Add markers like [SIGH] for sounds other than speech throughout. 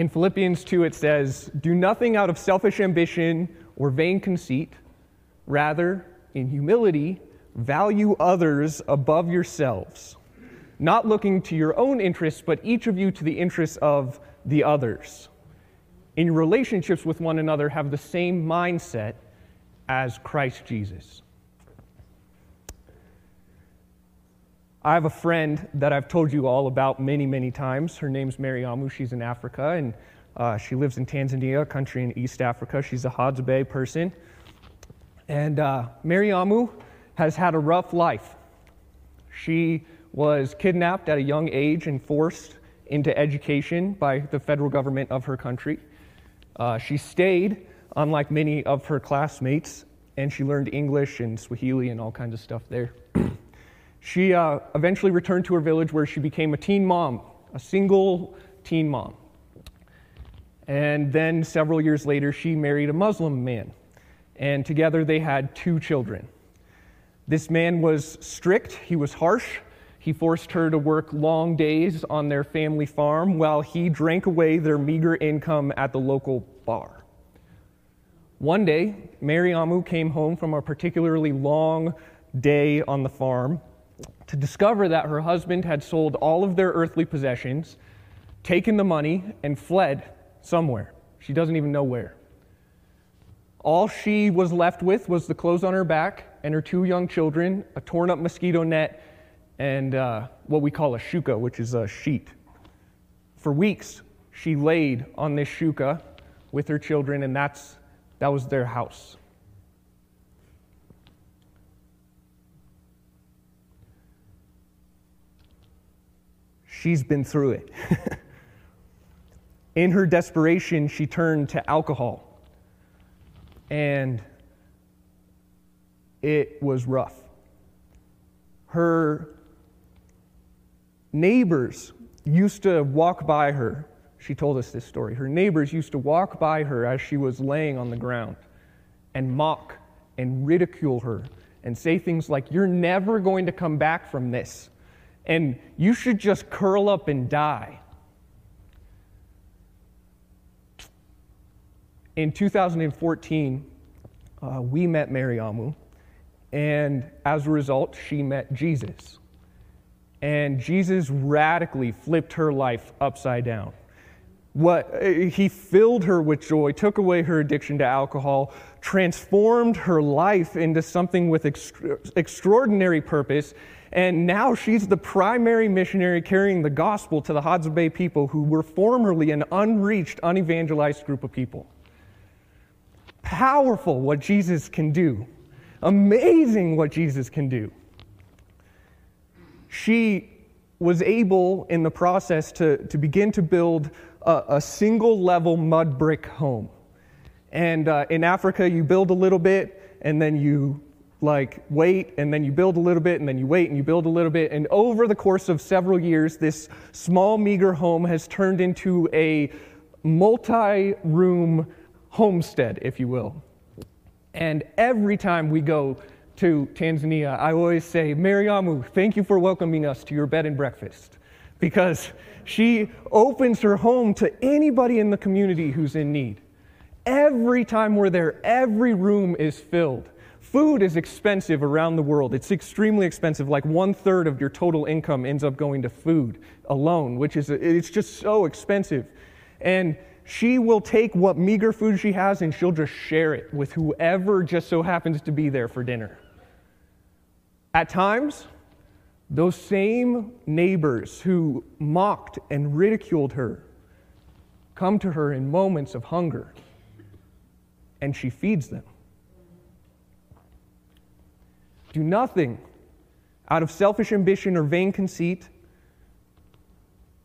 In Philippians 2, it says, Do nothing out of selfish ambition or vain conceit. Rather, in humility, value others above yourselves, not looking to your own interests, but each of you to the interests of the others. In your relationships with one another, have the same mindset as Christ Jesus. I have a friend that I've told you all about many, many times. Her name's Mariamu. She's in Africa, and uh, she lives in Tanzania, a country in East Africa. She's a Hadzabe person. And uh, Mariamu has had a rough life. She was kidnapped at a young age and forced into education by the federal government of her country. Uh, she stayed, unlike many of her classmates, and she learned English and Swahili and all kinds of stuff there. [CLEARS THROAT] She uh, eventually returned to her village where she became a teen mom, a single teen mom. And then several years later, she married a Muslim man. And together they had two children. This man was strict, he was harsh. He forced her to work long days on their family farm while he drank away their meager income at the local bar. One day, Mariamu came home from a particularly long day on the farm to discover that her husband had sold all of their earthly possessions, taken the money, and fled somewhere. She doesn't even know where. All she was left with was the clothes on her back and her two young children, a torn up mosquito net, and uh, what we call a shuka, which is a sheet. For weeks, she laid on this shuka with her children, and that's, that was their house. She's been through it. [LAUGHS] In her desperation, she turned to alcohol. And it was rough. Her neighbors used to walk by her. She told us this story. Her neighbors used to walk by her as she was laying on the ground and mock and ridicule her and say things like, You're never going to come back from this and you should just curl up and die. In 2014, uh, we met Mariamu, and as a result, she met Jesus. And Jesus radically flipped her life upside down. What, he filled her with joy, took away her addiction to alcohol, transformed her life into something with extraordinary purpose, and now she's the primary missionary carrying the gospel to the Hadzabe people who were formerly an unreached, unevangelized group of people. Powerful what Jesus can do. Amazing what Jesus can do. She was able, in the process, to, to begin to build a, a single level mud brick home. And uh, in Africa, you build a little bit and then you like wait and then you build a little bit and then you wait and you build a little bit. And over the course of several years this small meager home has turned into a multi-room homestead if you will. And every time we go to tanzania i always say mariamu thank you for welcoming us to your bed and breakfast. Because she opens her home to anybody in the community who's in need. Every time we're there every room is filled Food is expensive around the world. It's extremely expensive. Like one third of your total income ends up going to food alone, which is, it's just so expensive. And she will take what meager food she has and she'll just share it with whoever just so happens to be there for dinner. At times, those same neighbors who mocked and ridiculed her come to her in moments of hunger and she feeds them. Do nothing out of selfish ambition or vain conceit.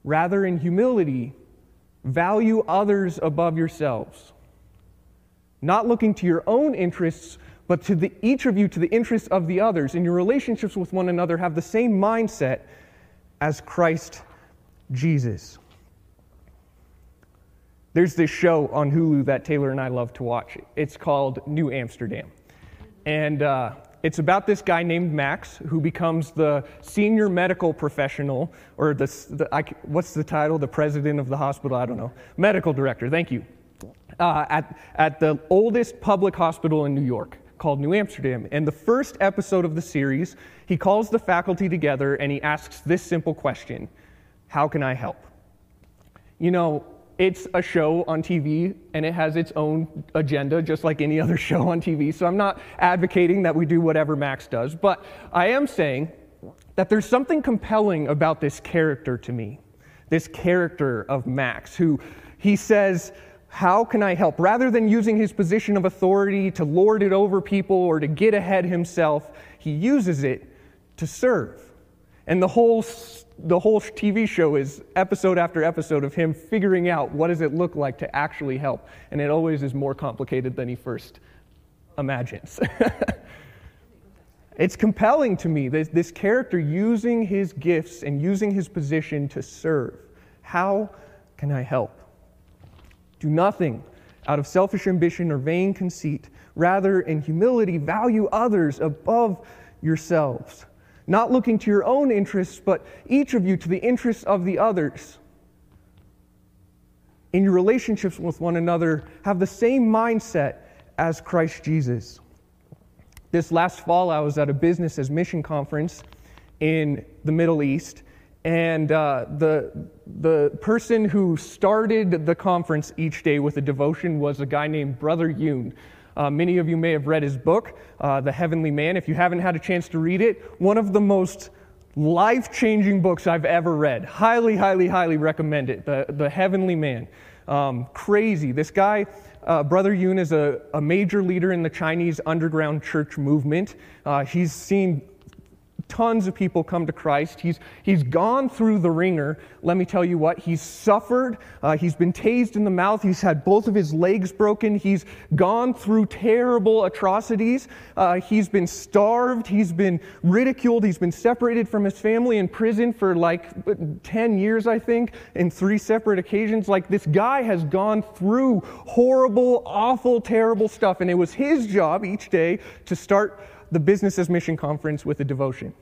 Rather, in humility, value others above yourselves, not looking to your own interests, but to the, each of you to the interests of the others. In your relationships with one another, have the same mindset as Christ Jesus. There's this show on Hulu that Taylor and I love to watch. It's called New Amsterdam. And uh, it's about this guy named Max who becomes the senior medical professional, or the, the I, what's the title? The president of the hospital? I don't know. Medical director, thank you. Uh, at, at the oldest public hospital in New York called New Amsterdam. And the first episode of the series, he calls the faculty together and he asks this simple question How can I help? You know, it's a show on TV and it has its own agenda, just like any other [LAUGHS] show on TV. So I'm not advocating that we do whatever Max does, but I am saying that there's something compelling about this character to me, this character of Max, who he says, How can I help? Rather than using his position of authority to lord it over people or to get ahead himself, he uses it to serve. And the whole the whole TV show is episode after episode of him figuring out what does it look like to actually help. And it always is more complicated than he first imagines. [LAUGHS] it's compelling to me, this, this character using his gifts and using his position to serve. How can I help? Do nothing out of selfish ambition or vain conceit. Rather, in humility, value others above yourselves not looking to your own interests, but each of you to the interests of the others. In your relationships with one another, have the same mindset as Christ Jesus. This last fall, I was at a business as mission conference in the Middle East, and uh, the, the person who started the conference each day with a devotion was a guy named Brother Yun. Uh, many of you may have read his book, uh, The Heavenly Man. If you haven't had a chance to read it, one of the most life changing books I've ever read. Highly, highly, highly recommend it. The, the Heavenly Man. Um, crazy. This guy, uh, Brother Yun, is a, a, major leader in the Chinese underground church movement. Uh, he's seen tons of people come to Christ. He's, he's gone through the wringer. Let me tell you what, he's suffered. Uh, he's been tased in the mouth. He's had both of his legs broken. He's gone through terrible atrocities. Uh, he's been starved. He's been ridiculed. He's been separated from his family in prison for like 10 years, I think, in three separate occasions. Like this guy has gone through horrible, awful, terrible stuff. And it was his job each day to start the Business as Mission Conference with a devotion.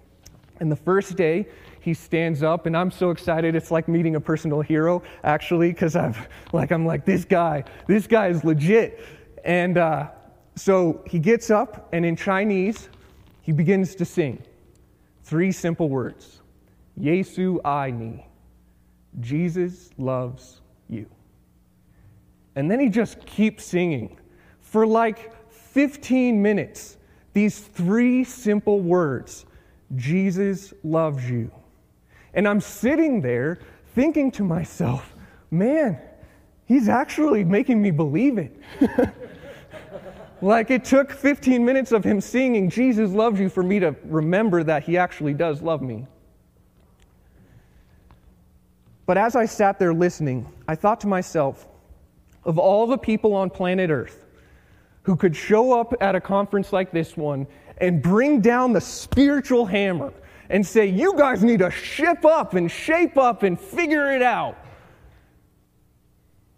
And the first day, he stands up, and I'm so excited. It's like meeting a personal hero, actually, because I'm like, I'm like, this guy, this guy is legit. And uh, so he gets up, and in Chinese, he begins to sing three simple words Yesu ai ni. Jesus loves you. And then he just keeps singing for like 15 minutes. These three simple words Jesus loves you. And I'm sitting there thinking to myself, man, he's actually making me believe it. [LAUGHS] like it took 15 minutes of him singing, Jesus loves you, for me to remember that he actually does love me. But as I sat there listening, I thought to myself, of all the people on planet Earth, who could show up at a conference like this one and bring down the spiritual hammer and say, You guys need to ship up and shape up and figure it out.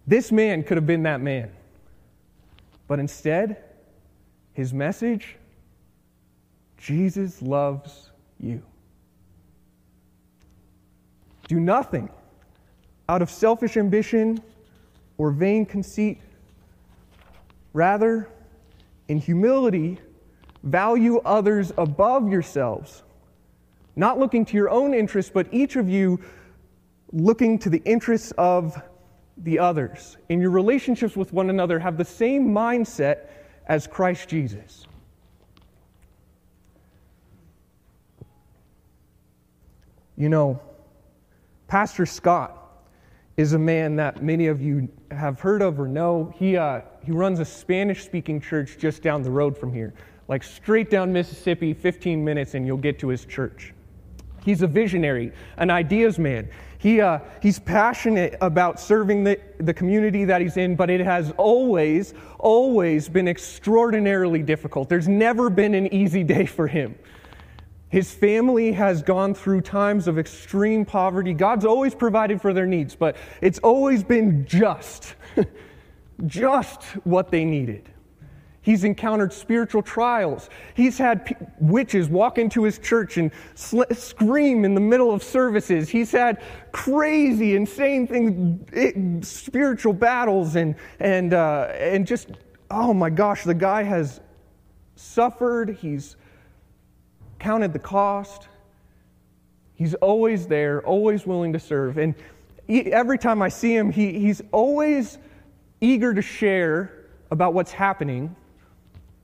This man could have been that man. But instead, his message Jesus loves you. Do nothing out of selfish ambition or vain conceit. Rather, in humility, value others above yourselves, not looking to your own interests, but each of you looking to the interests of the others. In your relationships with one another, have the same mindset as Christ Jesus. You know, Pastor Scott is a man that many of you have heard of or know. He, uh, he runs a Spanish speaking church just down the road from here, like straight down Mississippi, 15 minutes, and you'll get to his church. He's a visionary, an ideas man. He, uh, he's passionate about serving the, the community that he's in, but it has always, always been extraordinarily difficult. There's never been an easy day for him. His family has gone through times of extreme poverty. God's always provided for their needs, but it's always been just, [LAUGHS] just what they needed. He's encountered spiritual trials. He's had p- witches walk into his church and sl- scream in the middle of services. He's had crazy, insane things, it, spiritual battles, and, and, uh, and just, oh my gosh, the guy has suffered. He's counted the cost. He's always there, always willing to serve. And he, every time I see him, he, he's always eager to share about what's happening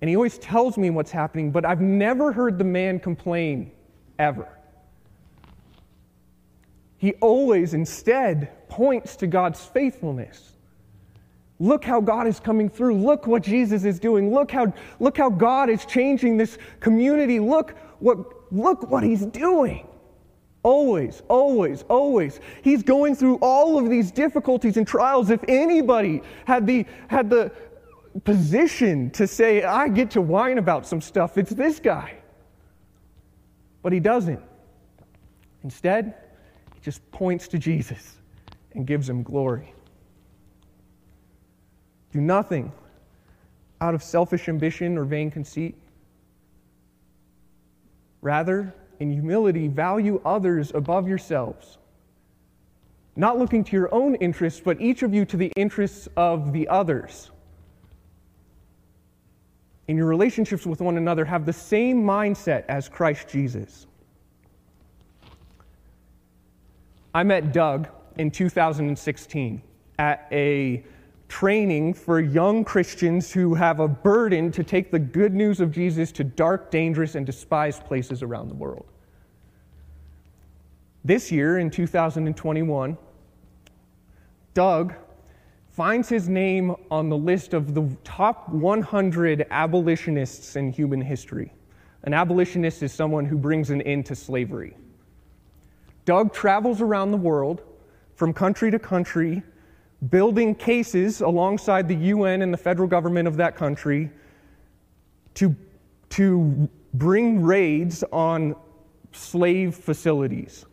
and he always tells me what's happening, but I've never heard the man complain ever. He always instead points to God's faithfulness. Look how God is coming through. Look what Jesus is doing. Look how, look how God is changing this community. Look what, look what he's doing. Always, always, always. He's going through all of these difficulties and trials. If anybody had the, had the, position to say, I get to whine about some stuff. It's this guy. But he doesn't. Instead, he just points to Jesus and gives him glory. Do nothing out of selfish ambition or vain conceit. Rather, in humility, value others above yourselves, not looking to your own interests, but each of you to the interests of the others in your relationships with one another, have the same mindset as Christ Jesus. I met Doug in 2016 at a training for young Christians who have a burden to take the good news of Jesus to dark, dangerous, and despised places around the world. This year, in 2021, Doug finds his name on the list of the top 100 abolitionists in human history. An abolitionist is someone who brings an end to slavery. Doug travels around the world from country to country, building cases alongside the UN and the federal government of that country to, to bring raids on slave facilities,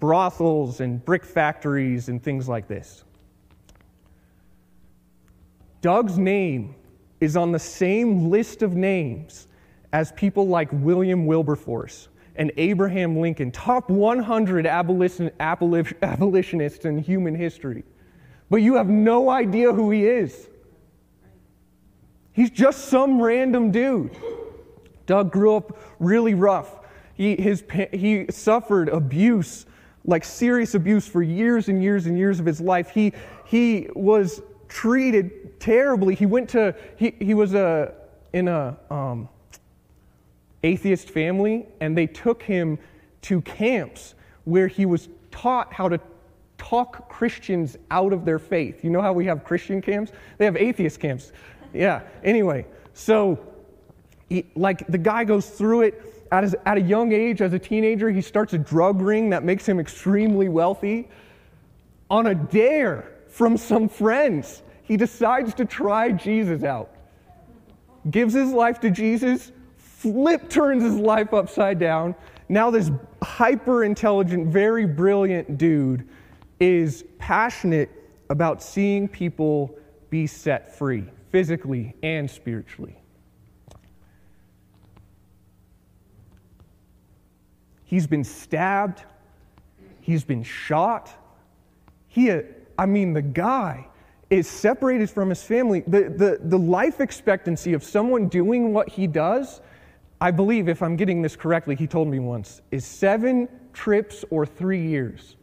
brothels, and brick factories, and things like this. Doug's name is on the same list of names as people like William Wilberforce and Abraham Lincoln, top 100 abolition, [LAUGHS] abolitionists in human history. But you have no idea who he is. He's just some random dude. Doug grew up really rough. He, his, he suffered abuse, like serious abuse, for years and years and years of his life. He, he was treated terribly. He went to, he, he was a, in a um, atheist family, and they took him to camps where he was taught how to talk Christians out of their faith. You know how we have Christian camps? They have atheist camps. Yeah, anyway, so he, like the guy goes through it. At, his, at a young age, as a teenager, he starts a drug ring that makes him extremely wealthy. On a dare, from some friends. He decides to try Jesus out. Gives his life to Jesus, flip turns his life upside down. Now, this hyper intelligent, very brilliant dude is passionate about seeing people be set free, physically and spiritually. He's been stabbed, he's been shot. He I mean, the guy is separated from his family. The, the, the life expectancy of someone doing what he does, I believe, if I'm getting this correctly, he told me once, is seven trips or three years,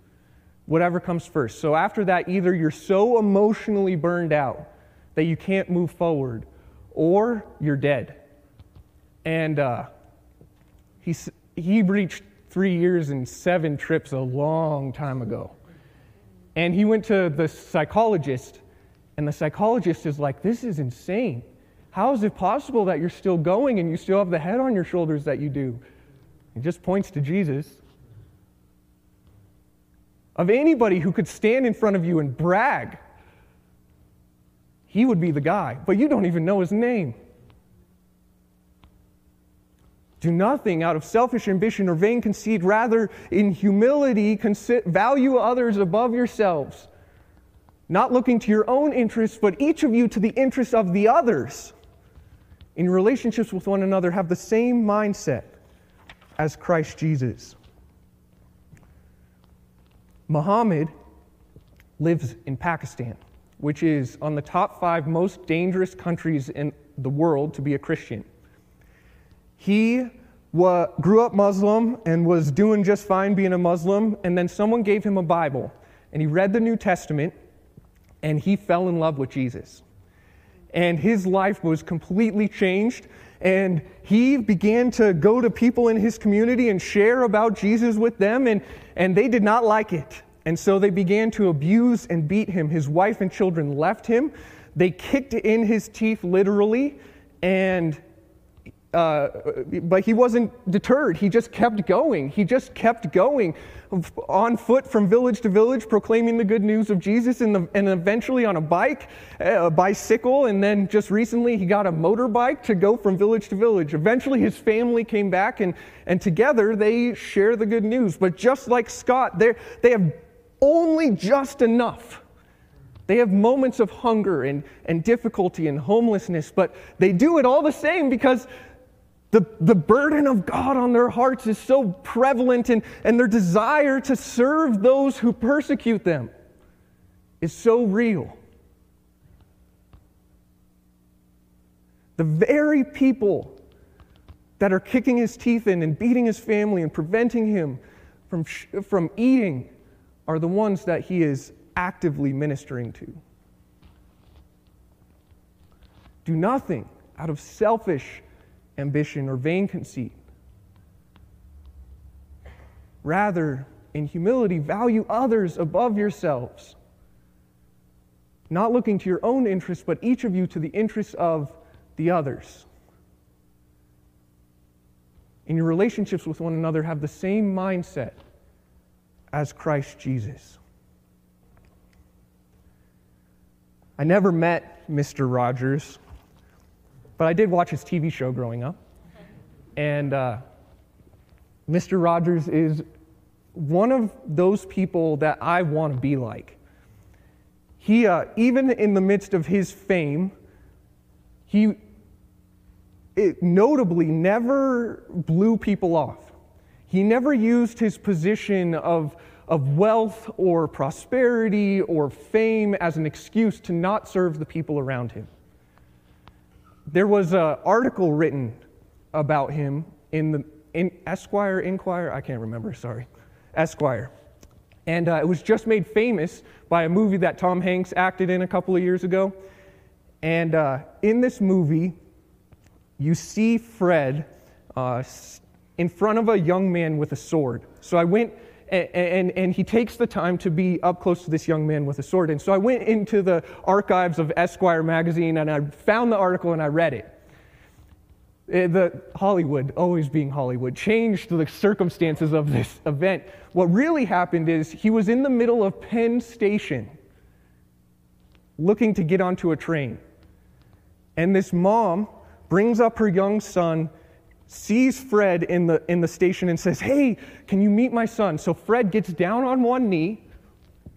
whatever comes first. So after that, either you're so emotionally burned out that you can't move forward, or you're dead. And uh, he, he reached three years and seven trips a long time ago. And he went to the psychologist, and the psychologist is like, This is insane. How is it possible that you're still going and you still have the head on your shoulders that you do? He just points to Jesus. Of anybody who could stand in front of you and brag, he would be the guy, but you don't even know his name. Do nothing out of selfish ambition or vain conceit. Rather, in humility, value others above yourselves, not looking to your own interests, but each of you to the interests of the others. in relationships with one another, have the same mindset as Christ Jesus. Muhammad lives in Pakistan, which is on the top five most dangerous countries in the world to be a Christian. He wa- grew up Muslim and was doing just fine being a Muslim, and then someone gave him a Bible, and he read the New Testament, and he fell in love with Jesus. And his life was completely changed, and he began to go to people in his community and share about Jesus with them, and, and they did not like it. And so they began to abuse and beat him. His wife and children left him. They kicked in his teeth literally, and uh, but he wasn't deterred. He just kept going. He just kept going on foot from village to village, proclaiming the good news of Jesus, and, the, and eventually on a bike, a bicycle, and then just recently he got a motorbike to go from village to village. Eventually his family came back, and, and together they share the good news. But just like Scott, they have only just enough. They have moments of hunger and, and difficulty and homelessness, but they do it all the same because the, the burden of God on their hearts is so prevalent, and, and their desire to serve those who persecute them is so real. The very people that are kicking his teeth in and beating his family and preventing him from, from eating are the ones that he is actively ministering to. Do nothing out of selfish ambition, or vain conceit. Rather, in humility, value others above yourselves, not looking to your own interests, but each of you to the interests of the others. In your relationships with one another, have the same mindset as Christ Jesus. I never met Mr. Rogers. But I did watch his TV show growing up. And uh, Mr. Rogers is one of those people that I want to be like. He, uh, even in the midst of his fame, he notably never blew people off. He never used his position of, of wealth or prosperity or fame as an excuse to not serve the people around him there was an article written about him in the in Esquire, Inquirer, I can't remember, sorry, Esquire. And uh, it was just made famous by a movie that Tom Hanks acted in a couple of years ago. And uh, in this movie, you see Fred uh, in front of a young man with a sword. So I went and, and, he takes the time to be up close to this young man with a sword. And so I went into the archives of Esquire magazine and I found the article and I read it. it the Hollywood, always being Hollywood, changed the circumstances of this event. What really happened is he was in the middle of Penn Station looking to get onto a train. And this mom brings up her young son sees Fred in the, in the station and says, Hey, can you meet my son? So Fred gets down on one knee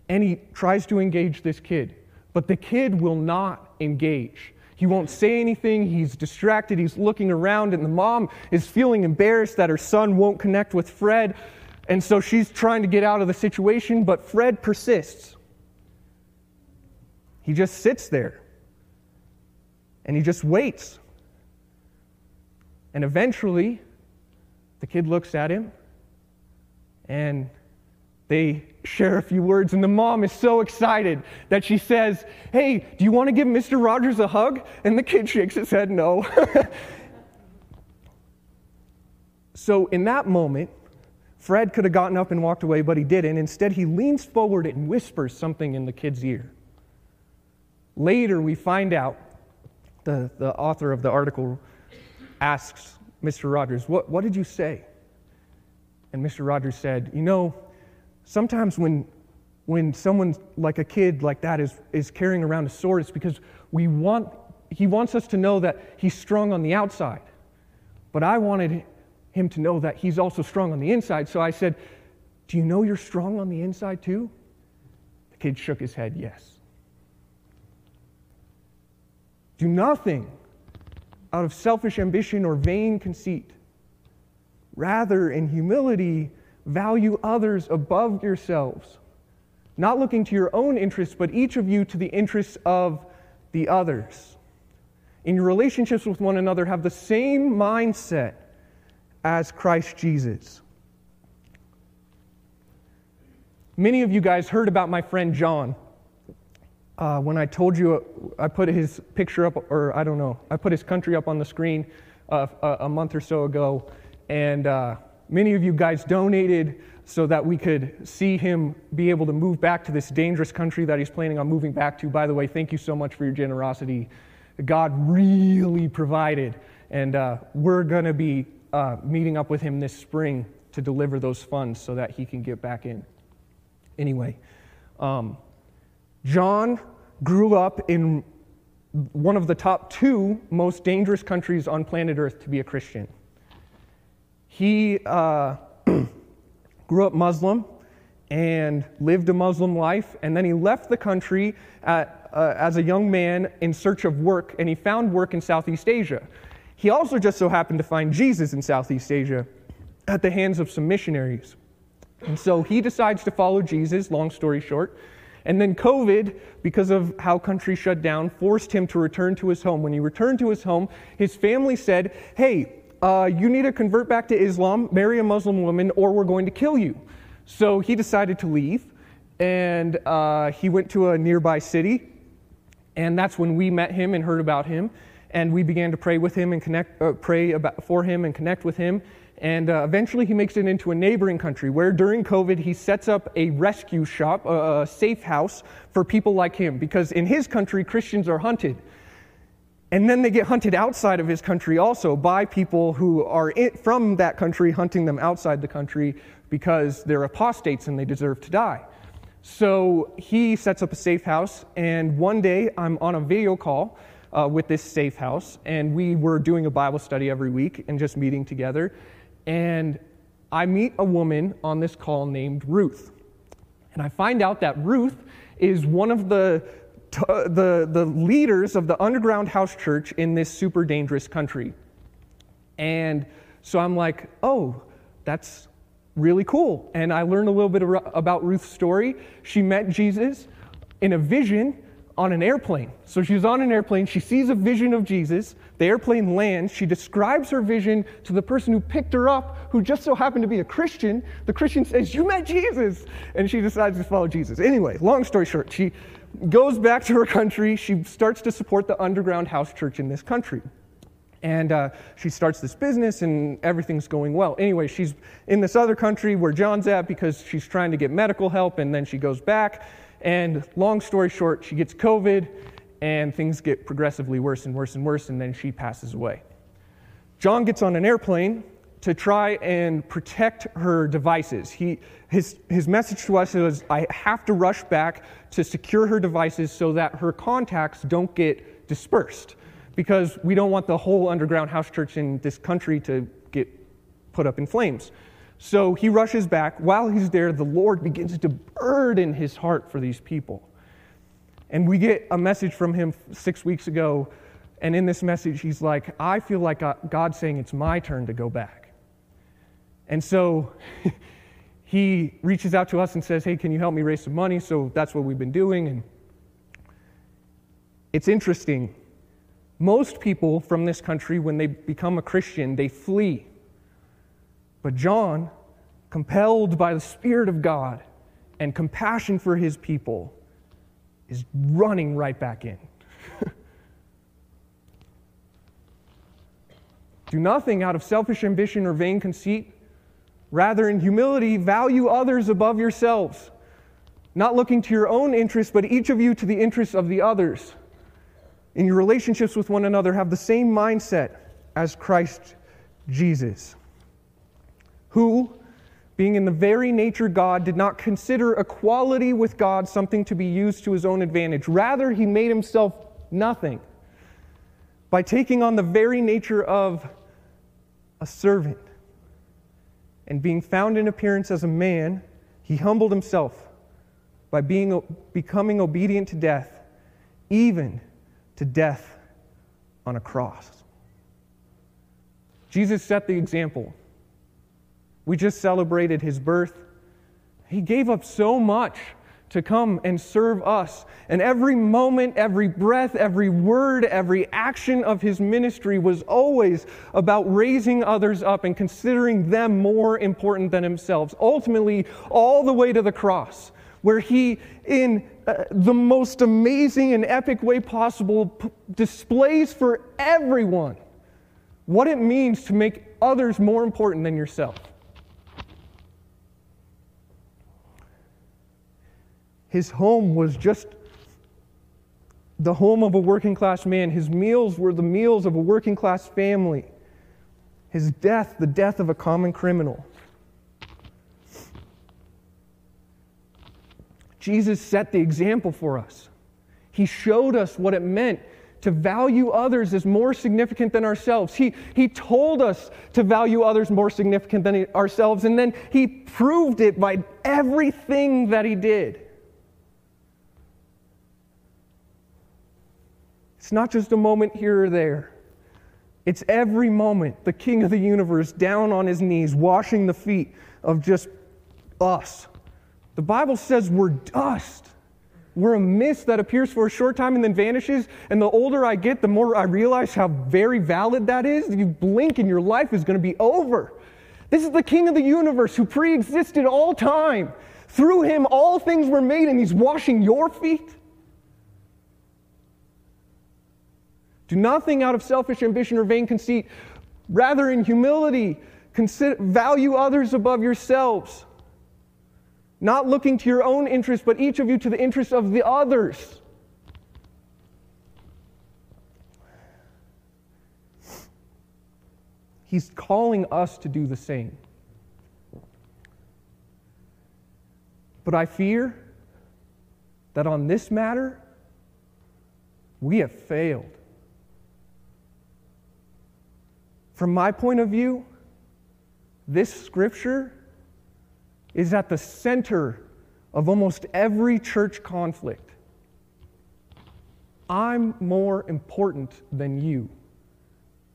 and he tries to engage this kid. But the kid will not engage. He won't say anything. He's distracted. He's looking around, and the mom is feeling embarrassed that her son won't connect with Fred. And so she's trying to get out of the situation, but Fred persists. He just sits there and he just waits. And eventually, the kid looks at him and they share a few words, and the mom is so excited that she says, Hey, do you want to give Mr. Rogers a hug? And the kid shakes his head, No. [LAUGHS] so, in that moment, Fred could have gotten up and walked away, but he didn't. Instead, he leans forward and whispers something in the kid's ear. Later, we find out, the, the author of the article asks Mr. Rogers, what, what did you say? And Mr. Rogers said, You know, sometimes when, when someone like a kid like that is, is carrying around a sword, it's because we want, he wants us to know that he's strong on the outside. But I wanted him to know that he's also strong on the inside. So I said, Do you know you're strong on the inside too? The kid shook his head, Yes. Do nothing out of selfish ambition or vain conceit. Rather, in humility, value others above yourselves, not looking to your own interests, but each of you to the interests of the others. In your relationships with one another, have the same mindset as Christ Jesus. Many of you guys heard about my friend John. Uh, when I told you, I put his picture up, or I don't know, I put his country up on the screen uh, a, month or so ago, and uh, many of you guys donated so that we could see him be able to move back to this dangerous country that he's planning on moving back to. By the way, thank you so much for your generosity. God really provided, and uh, we're going to be uh, meeting up with him this spring to deliver those funds so that he can get back in. Anyway, um, John grew up in one of the top two most dangerous countries on planet Earth to be a Christian. He uh, [CLEARS THROAT] grew up Muslim and lived a Muslim life, and then he left the country at, uh, as a young man in search of work, and he found work in Southeast Asia. He also just so happened to find Jesus in Southeast Asia at the hands of some missionaries. And so he decides to follow Jesus, long story short. And then COVID, because of how countries shut down, forced him to return to his home. When he returned to his home, his family said, Hey, uh, you need to convert back to Islam, marry a Muslim woman, or we're going to kill you. So he decided to leave, and uh, he went to a nearby city. And that's when we met him and heard about him. And we began to pray with him and connect, uh, pray about, for him and connect with him. And uh, eventually he makes it into a neighboring country where during COVID he sets up a rescue shop, a, a safe house for people like him. Because in his country, Christians are hunted. And then they get hunted outside of his country also by people who are in, from that country hunting them outside the country because they're apostates and they deserve to die. So he sets up a safe house, and one day I'm on a video call uh, with this safe house, and we were doing a Bible study every week and just meeting together and I meet a woman on this call named Ruth. And I find out that Ruth is one of the, uh, the, the leaders of the underground house church in this super dangerous country. And so I'm like, oh, that's really cool. And I learned a little bit about Ruth's story. She met Jesus in a vision on an airplane. So she's on an airplane, she sees a vision of Jesus. The airplane lands, she describes her vision to the person who picked her up, who just so happened to be a Christian. The Christian says, You met Jesus! And she decides to follow Jesus. Anyway, long story short, she goes back to her country. She starts to support the underground house church in this country. And uh, she starts this business, and everything's going well. Anyway, she's in this other country where John's at because she's trying to get medical help, and then she goes back and long story short, she gets COVID and things get progressively worse and worse and worse, and then she passes away. John gets on an airplane to try and protect her devices. He, his, his message to us was I have to rush back to secure her devices so that her contacts don't get dispersed because we don't want the whole underground house church in this country to get put up in flames. So he rushes back. While he's there, the Lord begins to burden his heart for these people. And we get a message from him six weeks ago. And in this message, he's like, I feel like uh, God's saying it's my turn to go back. And so [LAUGHS] he reaches out to us and says, Hey, can you help me raise some money? So that's what we've been doing. And it's interesting. Most people from this country, when they become a Christian, they flee but John, compelled by the Spirit of God and compassion for his people, is running right back in. [LAUGHS] Do nothing out of selfish ambition or vain conceit. Rather, in humility, value others above yourselves, not looking to your own interests, but each of you to the interests of the others. In your relationships with one another, have the same mindset as Christ Jesus who, being in the very nature God, did not consider equality with God something to be used to his own advantage. Rather, he made himself nothing by taking on the very nature of a servant. And being found in appearance as a man, he humbled himself by being, becoming obedient to death, even to death on a cross. Jesus set the example. We just celebrated his birth. He gave up so much to come and serve us. And every moment, every breath, every word, every action of his ministry was always about raising others up and considering them more important than himself. Ultimately, all the way to the cross, where he, in uh, the most amazing and epic way possible, p- displays for everyone what it means to make others more important than yourself. His home was just the home of a working class man. His meals were the meals of a working class family. His death, the death of a common criminal. Jesus set the example for us. He showed us what it meant to value others as more significant than ourselves. He, he told us to value others more significant than ourselves, and then he proved it by everything that he did. It's not just a moment here or there. It's every moment the King of the universe down on his knees, washing the feet of just us. The Bible says we're dust. We're a mist that appears for a short time and then vanishes. And the older I get, the more I realize how very valid that is. You blink and your life is going to be over. This is the King of the universe who pre existed all time. Through him, all things were made, and he's washing your feet. Do nothing out of selfish ambition or vain conceit. Rather, in humility, consider, value others above yourselves. Not looking to your own interest, but each of you to the interest of the others. He's calling us to do the same. But I fear that on this matter, we have failed. From my point of view, this scripture is at the center of almost every church conflict. I'm more important than you.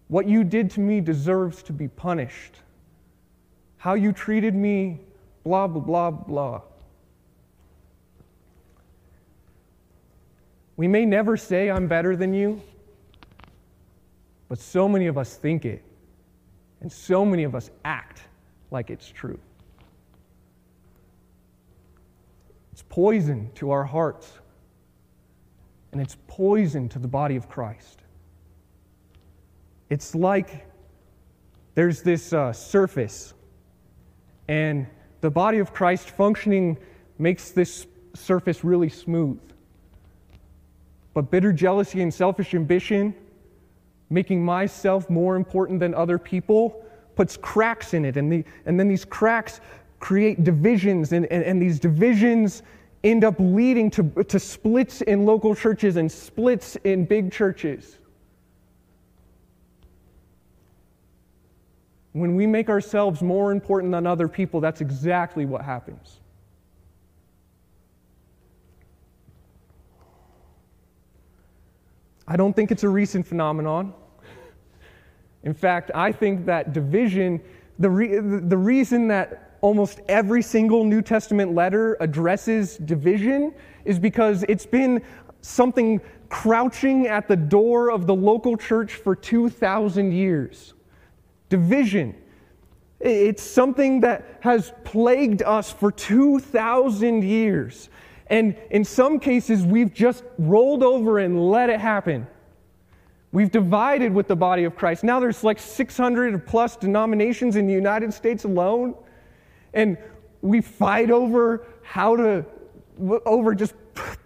What you did to me deserves to be punished. How you treated me, blah, blah, blah, blah. We may never say I'm better than you, but so many of us think it. And so many of us act like it's true. It's poison to our hearts, and it's poison to the body of Christ. It's like there's this uh, surface, and the body of Christ functioning makes this surface really smooth. But bitter jealousy and selfish ambition making myself more important than other people puts cracks in it. And, the, and then these cracks create divisions, and, and, and these divisions end up leading to, to splits in local churches and splits in big churches. When we make ourselves more important than other people, that's exactly what happens. I don't think it's a recent phenomenon. In fact, I think that division, the, re- the reason that almost every single New Testament letter addresses division is because it's been something crouching at the door of the local church for 2,000 years. Division. It's something that has plagued us for 2,000 years. And in some cases, we've just rolled over and let it happen. We've divided with the body of Christ. Now there's like 600 plus denominations in the United States alone. And we fight over how to, over just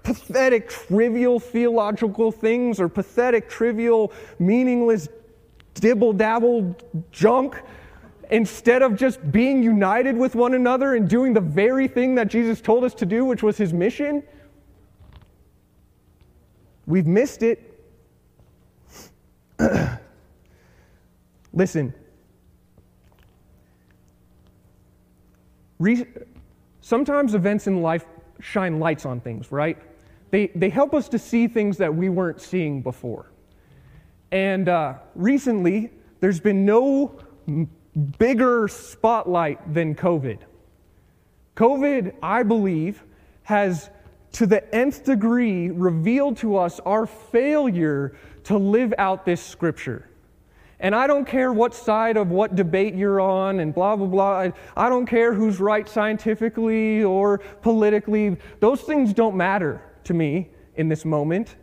pathetic, trivial theological things or pathetic, trivial, meaningless, dibble dabble junk instead of just being united with one another and doing the very thing that Jesus told us to do, which was his mission. We've missed it. [CLEARS THROAT] Listen. Re- sometimes events in life shine lights on things, right? They, they help us to see things that we weren't seeing before. And uh, recently, there's been no bigger spotlight than COVID. COVID, I believe, has to the nth degree revealed to us our failure to live out this scripture. And I don't care what side of what debate you're on and blah, blah, blah. I don't care who's right scientifically or politically. Those things don't matter to me in this moment.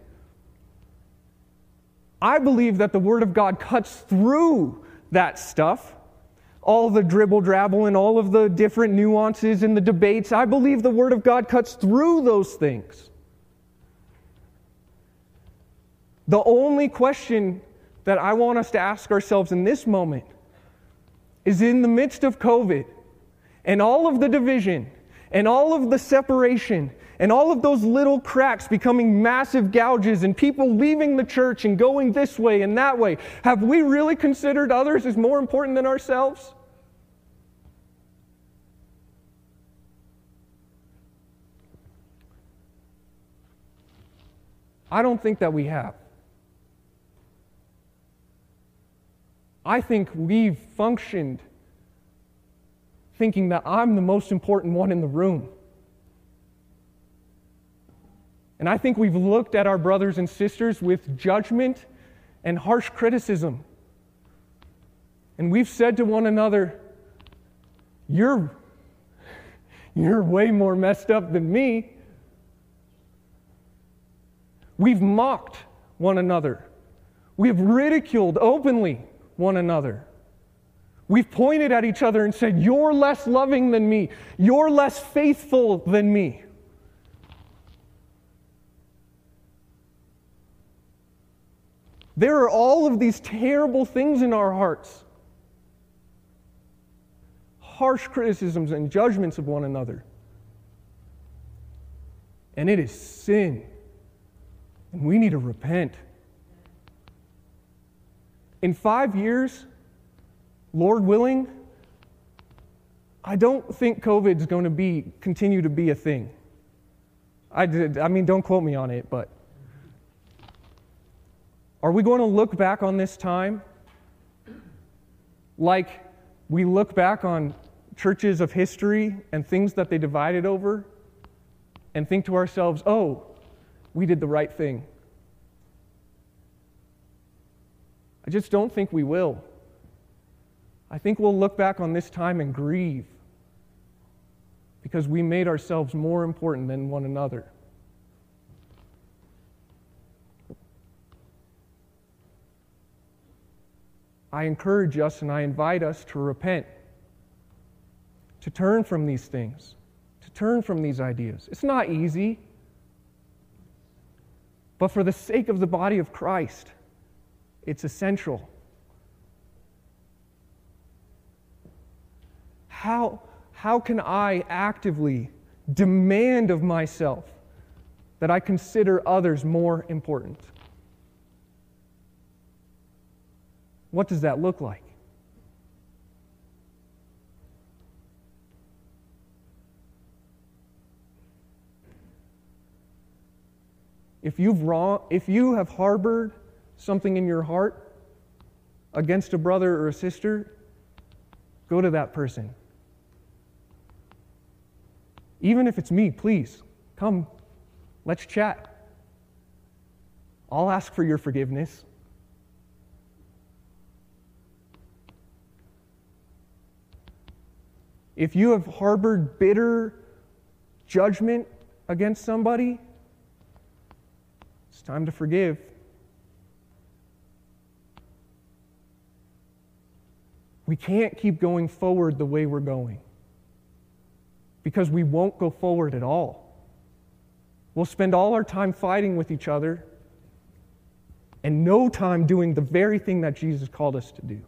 I believe that the Word of God cuts through that stuff, all the dribble drabble and all of the different nuances in the debates. I believe the Word of God cuts through those things. The only question that I want us to ask ourselves in this moment is in the midst of COVID and all of the division and all of the separation and all of those little cracks becoming massive gouges and people leaving the church and going this way and that way, have we really considered others as more important than ourselves? I don't think that we have. I think we've functioned thinking that I'm the most important one in the room. And I think we've looked at our brothers and sisters with judgment and harsh criticism. And we've said to one another, You're, you're way more messed up than me. We've mocked one another. We've ridiculed openly one another. We've pointed at each other and said, You're less loving than me. You're less faithful than me. There are all of these terrible things in our hearts harsh criticisms and judgments of one another. And it is sin. And we need to repent. In five years, Lord willing, I don't think COVID is going to be continue to be a thing. I, did, I mean, don't quote me on it, but are we going to look back on this time like we look back on churches of history and things that they divided over and think to ourselves, oh, we did the right thing? I just don't think we will. I think we'll look back on this time and grieve because we made ourselves more important than one another. I encourage us and I invite us to repent, to turn from these things, to turn from these ideas. It's not easy, but for the sake of the body of Christ, it's essential. How, how can I actively demand of myself that I consider others more important? What does that look like? If you've wrong, if you have harbored something in your heart against a brother or a sister, go to that person. Even if it's me, please come, let's chat. I'll ask for your forgiveness. If you have harbored bitter judgment against somebody, it's time to forgive. We can't keep going forward the way we're going because we won't go forward at all. We'll spend all our time fighting with each other and no time doing the very thing that Jesus called us to do.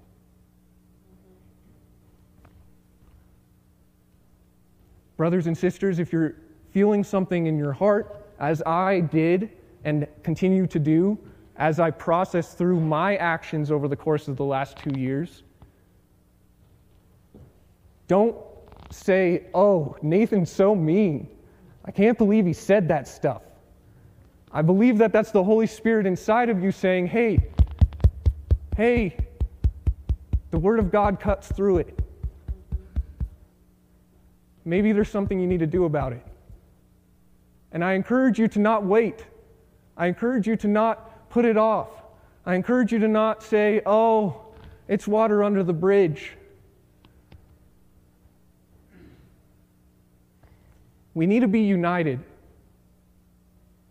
Brothers and sisters, if you're feeling something in your heart, as I did and continue to do, as I process through my actions over the course of the last two years, don't say, oh, Nathan's so mean. I can't believe he said that stuff. I believe that that's the Holy Spirit inside of you saying, hey, hey, The Word of God cuts through it. Maybe there's something you need to do about it. And I encourage you to not wait. I encourage you to not put it off. I encourage you to not say, oh, it's water under the bridge. We need to be united.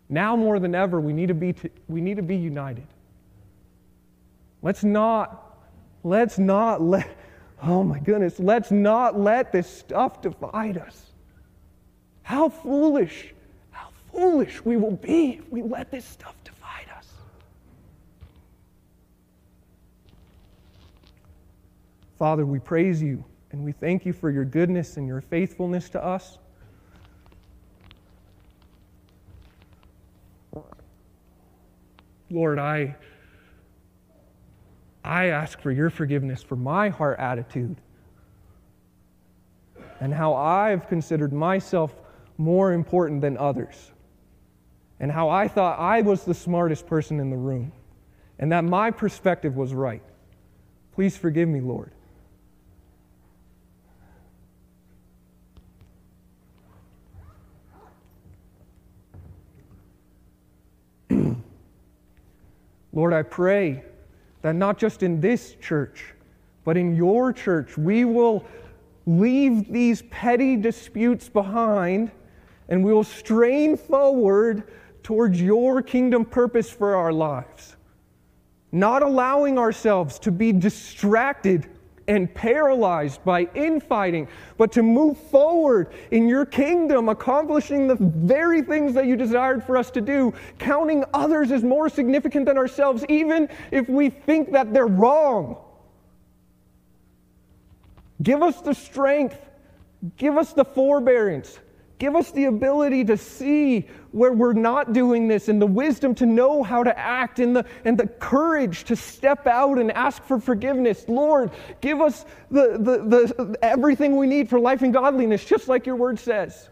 Now more than ever, we need to be, we need to be united. Let's not, let's not let, oh my goodness, let's not let this stuff divide us. How foolish, how foolish we will be if we let this stuff divide us. Father, we praise you and we thank you for your goodness and your faithfulness to us. Lord, I, I ask for your forgiveness for my heart attitude and how I've considered myself more important than others, and how I thought I was the smartest person in the room, and that my perspective was right. Please forgive me, Lord. Lord, I pray that not just in this church, but in your church, we will leave these petty disputes behind and we will strain forward towards your kingdom purpose for our lives. Not allowing ourselves to be distracted and paralyzed by infighting, but to move forward in your kingdom, accomplishing the very things that you desired for us to do, counting others as more significant than ourselves, even if we think that they're wrong. Give us the strength, give us the forbearance, Give us the ability to see where we're not doing this and the wisdom to know how to act and the, and the courage to step out and ask for forgiveness. Lord, give us the, the, the, everything we need for life and godliness, just like your word says.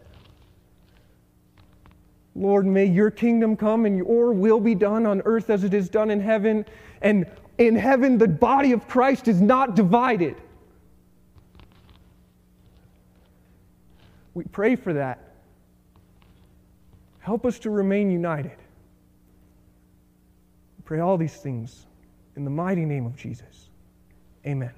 Lord, may your kingdom come and your will be done on earth as it is done in heaven. And in heaven, the body of Christ is not divided. We pray for that. Help us to remain united. We pray all these things in the mighty name of Jesus. Amen.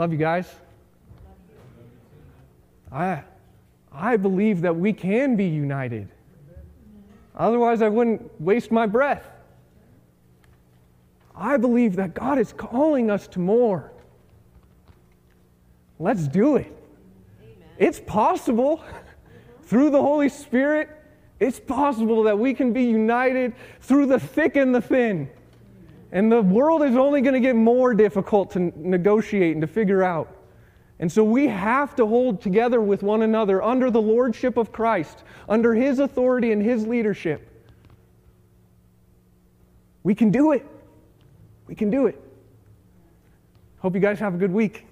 Love you guys. I, I believe that we can be united. Otherwise, I wouldn't waste my breath. I believe that God is calling us to more. Let's do it. Amen. It's possible [LAUGHS] through the Holy Spirit. It's possible that we can be united through the thick and the thin. And the world is only going to get more difficult to negotiate and to figure out. And so we have to hold together with one another under the lordship of Christ, under his authority and his leadership. We can do it. We can do it. Hope you guys have a good week.